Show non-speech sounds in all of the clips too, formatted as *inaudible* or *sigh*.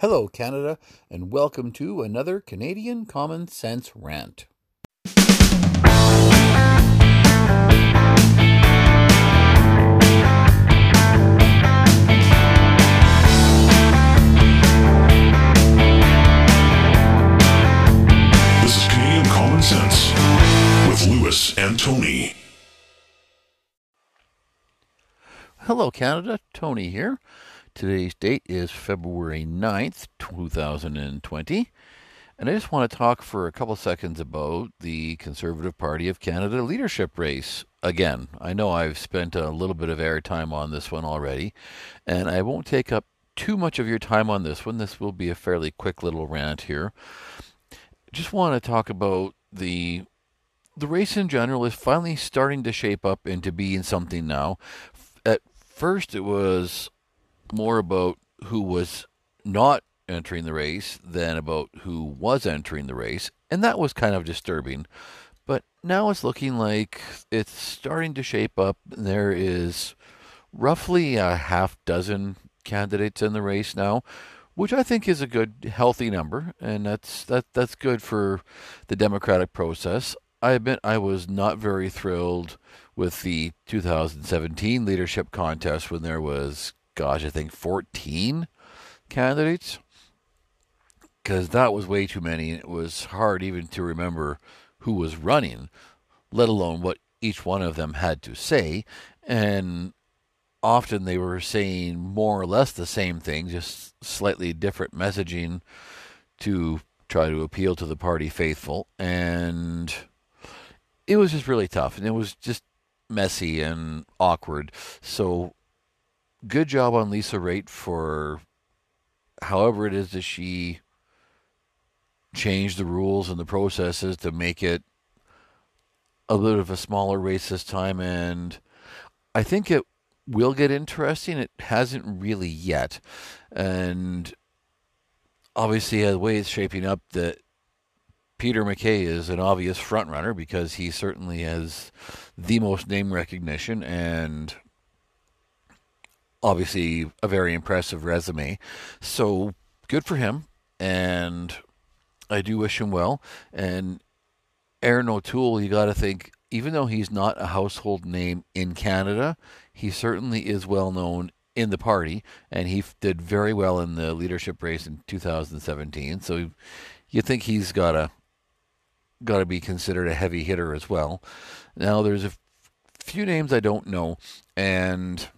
Hello, Canada, and welcome to another Canadian Common Sense Rant. This is Canadian Common Sense with Lewis and Tony. Hello, Canada. Tony here. Today's date is February 9th, 2020. And I just want to talk for a couple seconds about the Conservative Party of Canada leadership race. Again, I know I've spent a little bit of airtime on this one already, and I won't take up too much of your time on this one. This will be a fairly quick little rant here. Just want to talk about the the race in general is finally starting to shape up into being something now. At first, it was more about who was not entering the race than about who was entering the race, and that was kind of disturbing. But now it's looking like it's starting to shape up. There is roughly a half dozen candidates in the race now, which I think is a good, healthy number, and that's that that's good for the democratic process. I admit I was not very thrilled with the 2017 leadership contest when there was, gosh, I think 14 candidates, because that was way too many, and it was hard even to remember who was running, let alone what each one of them had to say, and often they were saying more or less the same thing, just slightly different messaging to try to appeal to the party faithful. And it was just really tough. And it was just messy and awkward. So good job on Lisa Raitt for however it is that she changed the rules and the processes to make it a bit of a smaller race this time. And I think it will get interesting. It hasn't really yet, and obviously, the way it's shaping up, that Peter MacKay is an obvious front runner because he certainly has the most name recognition and obviously a very impressive resume. So good for him, and I do wish him well. And Erin O'Toole, you got to think, even though he's not a household name in Canada, he certainly is well known in the party, and he did very well in the leadership race in 2017. So you think he's got to got to be considered a heavy hitter as well. Now there's a few names I don't know, and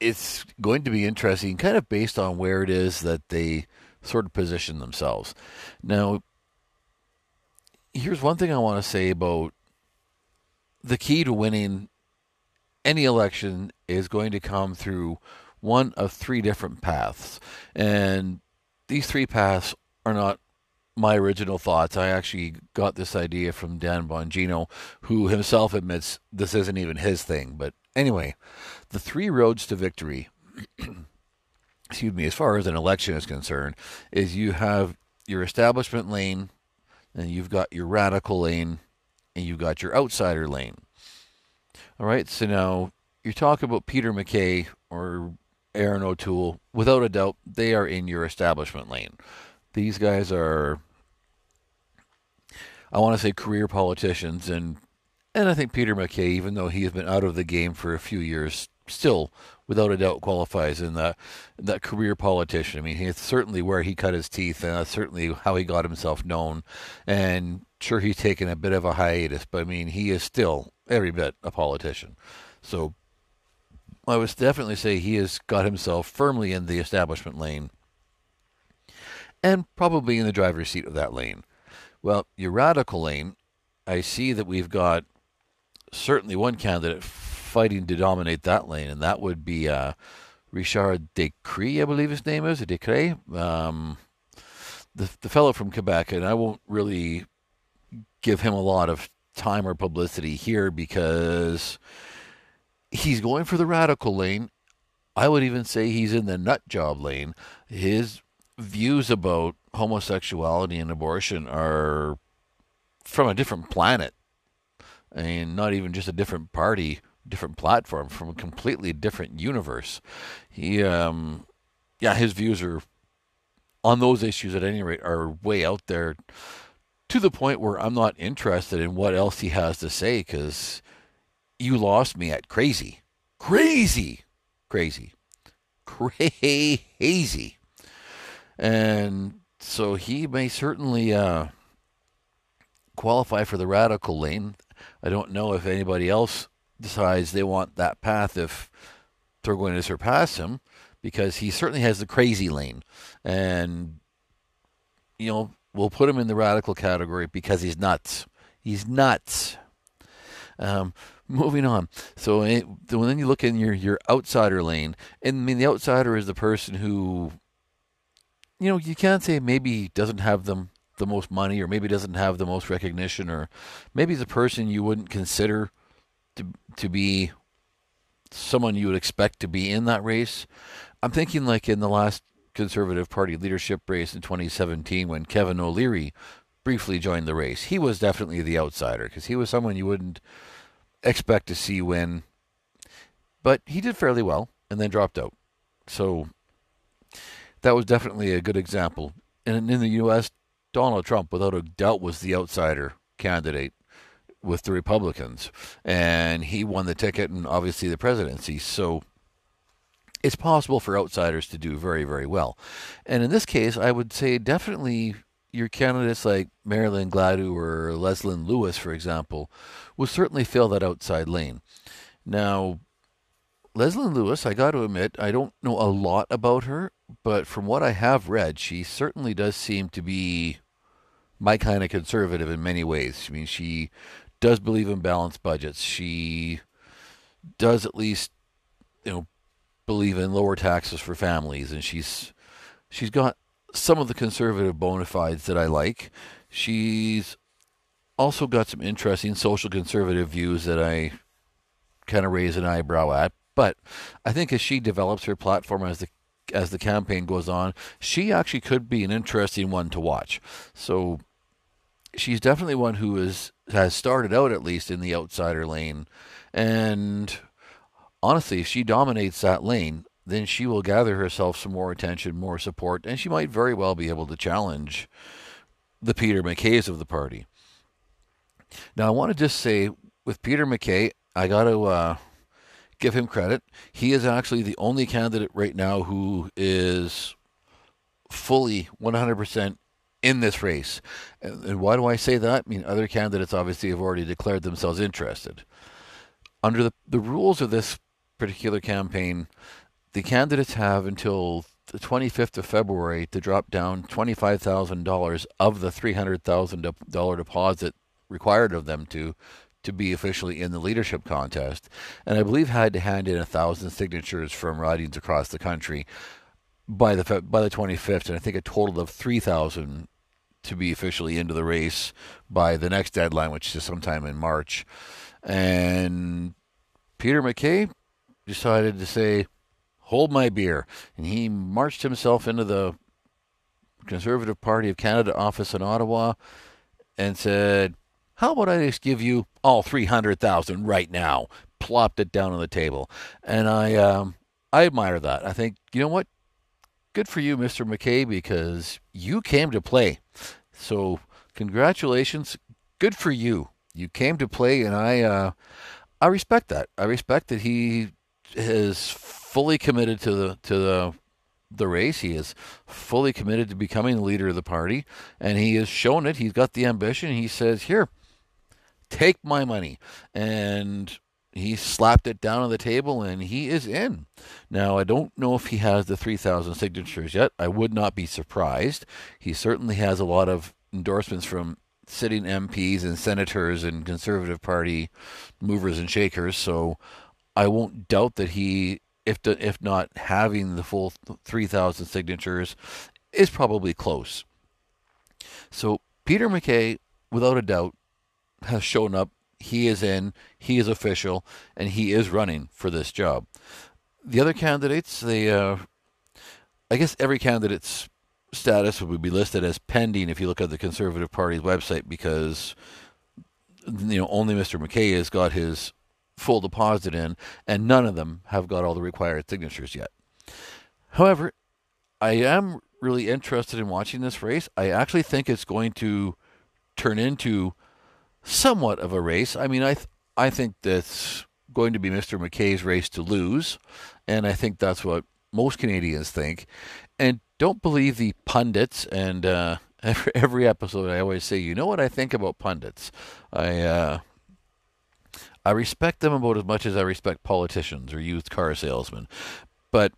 it's going to be interesting, kind of based on where it is that they sort of position themselves. Now, here's one thing I want to say about the key to winning any election is going to come through one of three different paths. And these three paths are not my original thoughts. I actually got this idea from Dan Bongino, who himself admits this isn't even his thing. But anyway, the three roads to victory, *clears throat* excuse me, as far as an election is concerned, is you have your establishment lane, and you've got your radical lane, and you've got your outsider lane. All right, so now you're talking about Peter MacKay or Erin O'Toole. Without a doubt, they are in your establishment lane. These guys are, I want to say, career politicians, and and I think Peter MacKay, even though he has been out of the game for a few years, still, without a doubt, qualifies in that that career politician. I mean, it's certainly where he cut his teeth, and that's certainly how he got himself known. And sure, he's taken a bit of a hiatus, but I mean, he is still every bit a politician. So I would definitely say he has got himself firmly in the establishment lane and probably in the driver's seat of that lane. Well, your radical lane, I see that we've got certainly one candidate fighting to dominate that lane, and that would be uh, Richard Décarie, I believe his name is, Décarie, um, the, the fellow from Quebec, and I won't really give him a lot of time or publicity here because he's going for the radical lane. I would even say he's in the nut job lane. His views about homosexuality and abortion are from a different planet. And not even just a different party, different platform, from a completely different universe. He, um, yeah, his views are on those issues at any rate are way out there to the point where I'm not interested in what else he has to say because you lost me at crazy, crazy, crazy, crazy. And so he may certainly uh, qualify for the radical lane. I don't know if anybody else decides they want that path if they're going to surpass him because he certainly has the crazy lane. And, you know, we'll put him in the radical category because he's nuts. He's nuts. Um, moving on. So it, then you look in your, your outsider lane, and I mean, the outsider is the person who, you know, you can't say maybe doesn't have them the most money, or maybe doesn't have the most recognition, or maybe the person you wouldn't consider to to be someone you would expect to be in that race. I'm thinking like in the last Conservative Party leadership race in 2017 when Kevin O'Leary briefly joined the race. He was definitely the outsider because he was someone you wouldn't expect to see win. But he did fairly well and then dropped out. So that was definitely a good example. And in the U.S., Donald Trump, without a doubt, was the outsider candidate with the Republicans. And he won the ticket and obviously the presidency. So it's possible for outsiders to do very, very well. And in this case, I would say definitely your candidates like Marilyn Gladu or Leslyn Lewis, for example, will certainly fill that outside lane. Now, Leslyn Lewis, I got to admit, I don't know a lot about her, but from what I have read, she certainly does seem to be my kind of conservative in many ways. I mean, she does believe in balanced budgets. She does at least, you know, believe in lower taxes for families, and she's she's got some of the conservative bona fides that I like. She's also got some interesting social conservative views that I kind of raise an eyebrow at. But I think as she develops her platform as the as the campaign goes on, she actually could be an interesting one to watch. So she's definitely one who is has started out at least in the outsider lane, and honestly, if she dominates that lane, then she will gather herself some more attention, more support, and she might very well be able to challenge the Peter MacKays of the party. Now, I want to just say with Peter MacKay, I got to uh, give him credit. He is actually the only candidate right now who is fully 100% in this race. And why do I say that? I mean, other candidates obviously have already declared themselves interested. Under the, the rules of this particular campaign, the candidates have until the 25th of February to drop down $25,000 of the $300,000 deposit required of them to to be officially in the leadership contest, and I believe had to hand in a thousand signatures from ridings across the country by the by the 25th, and I think a total of 3,000 to be officially into the race by the next deadline, which is sometime in March. And Peter MacKay decided to say, "Hold my beer," and he marched himself into the Conservative Party of Canada office in Ottawa and said how about I just give you all 300,000 right now? Plopped it down on the table. And I um, I admire that. I think, you know what? Good for you, Mr. MacKay, because you came to play. So, congratulations. Good for you. You came to play, and I uh, I respect that. I respect that he is fully committed to the to the the race. He is fully committed to becoming the leader of the party, and he has shown it. He's got the ambition. He says, "Here, take my money. And he slapped it down on the table and he is in. Now, I don't know if he has the 3,000 signatures yet. I would not be surprised. He certainly has a lot of endorsements from sitting MPs and senators and Conservative Party movers and shakers. So I won't doubt that he, if, if not having the full 3,000 signatures, is probably close. So Peter MacKay, without a doubt, has shown up. He is in, he is official, and he is running for this job. The other candidates, they, uh, I guess every candidate's status would be listed as pending if you look at the Conservative Party's website because you know only Mr. MacKay has got his full deposit in, and none of them have got all the required signatures yet. However, I am really interested in watching this race. I actually think it's going to turn into somewhat of a race. I mean, I th- I think that's going to be Mr. MacKay's race to lose, and I think that's what most Canadians think. And don't believe the pundits. And uh, *laughs* every, every episode, I always say, you know what I think about pundits. I uh, I respect them about as much as I respect politicians or used car salesmen, but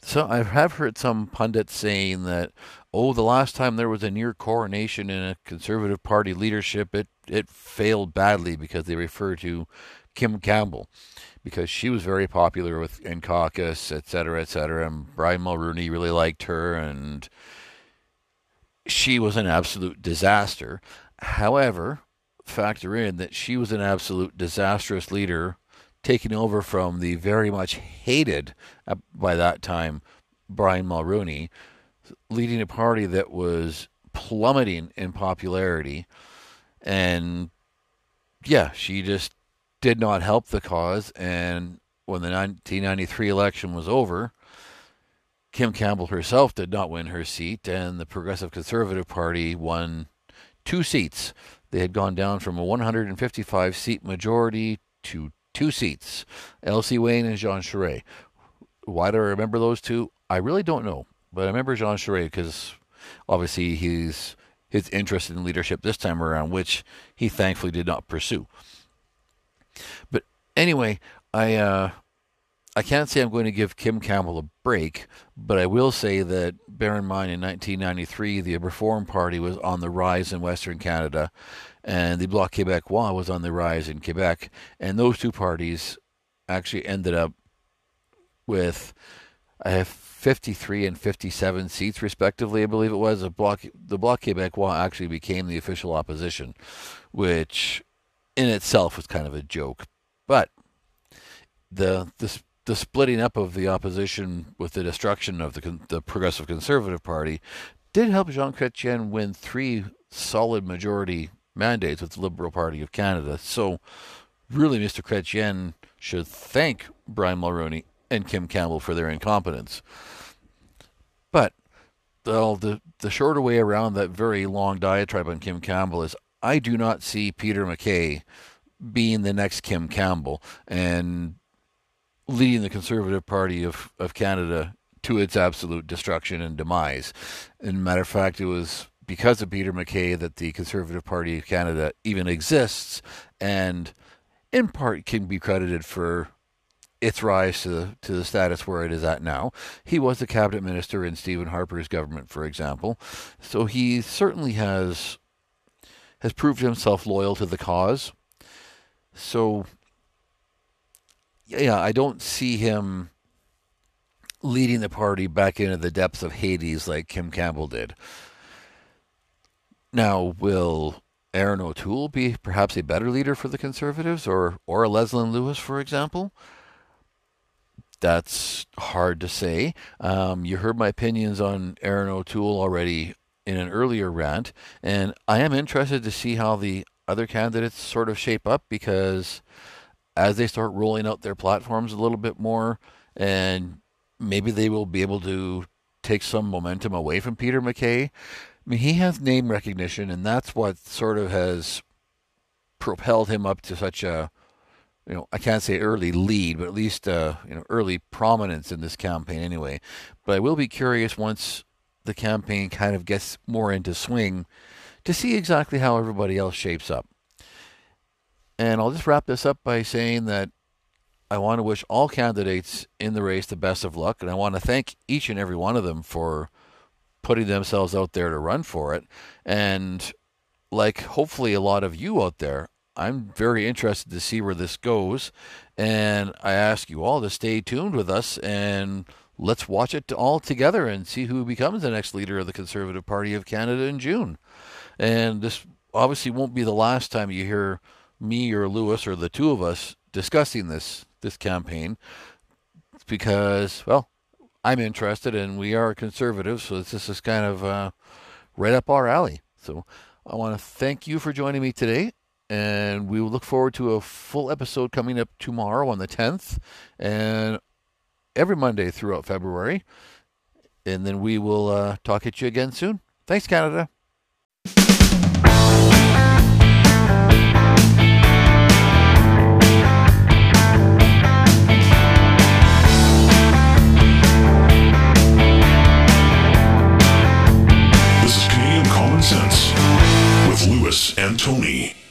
so I have heard some pundits saying that, oh, the last time there was a near coronation in a Conservative Party leadership, it it failed badly because they refer to Kim Campbell, because she was very popular with in caucus, et cetera, et cetera, and Brian Mulroney really liked her, and she was an absolute disaster. However, factor in that she was an absolute disastrous leader taking over from the very much hated uh, by that time Brian Mulroney, leading a party that was plummeting in popularity. And yeah, she just did not help the cause. And when the 1993 election was over, Kim Campbell herself did not win her seat, and the Progressive Conservative Party won two seats. They had gone down from a 155 seat majority to two seats, Elsie Wayne and Jean Charest. Why do I remember those two? I really don't know, but I remember Jean Charest because obviously he's his interest in leadership this time around, which he thankfully did not pursue. But anyway, I uh, I can't say I'm going to give Kim Campbell a break, but I will say that bear in mind in 1993 the Reform Party was on the rise in Western Canada, and the Bloc Québécois was on the rise in Quebec, and those two parties actually ended up with I have 53 and 57 seats respectively. I believe it was the Bloc the Bloc Québécois actually became the official opposition, which in itself was kind of a joke, but the the the splitting up of the opposition with the destruction of the the Progressive Conservative Party did help Jean Chrétien win three solid majority mandates with the Liberal Party of Canada. So, really, Mr. Chrétien should thank Brian Mulroney and Kim Campbell for their incompetence. But the, the, the shorter way around that very long diatribe on Kim Campbell is I do not see Peter MacKay being the next Kim Campbell and leading the Conservative Party of, of Canada to its absolute destruction and demise. And matter of fact, it was because of Peter MacKay that the Conservative Party of Canada even exists, and in part can be credited for its rise to the, to the status where it is at now. He was the cabinet minister in Stephen Harper's government, for example, so he certainly has has proved himself loyal to the cause. So, yeah, I don't see him leading the party back into the depths of Hades like Kim Campbell did. Now, will Erin O'Toole be perhaps a better leader for the Conservatives, or or a Leslyn Lewis, for example? That's hard to say. Um, you heard my opinions on Erin O'Toole already in an earlier rant, and I am interested to see how the other candidates sort of shape up because as they start rolling out their platforms a little bit more, and maybe they will be able to take some momentum away from Peter MacKay. I mean, he has name recognition, and that's what sort of has propelled him up to such a, you know, I can't say early lead, but at least uh, you know early prominence in this campaign anyway. But I will be curious once the campaign kind of gets more into swing to see exactly how everybody else shapes up. And I'll just wrap this up by saying that I want to wish all candidates in the race the best of luck, and I want to thank each and every one of them for putting themselves out there to run for it. And like hopefully a lot of you out there, I'm very interested to see where this goes. And I ask you all to stay tuned with us and let's watch it all together and see who becomes the next leader of the Conservative Party of Canada in June. And this obviously won't be the last time you hear me or Lewis or the two of us discussing this this campaign because well I'm interested, and we are conservative, so this is kind of uh, right up our alley. So I want to thank you for joining me today, and we will look forward to a full episode coming up tomorrow on the 10th, and every Monday throughout February. and then we will uh, talk at you again soon. Thanks, Canada. Chris and Tony.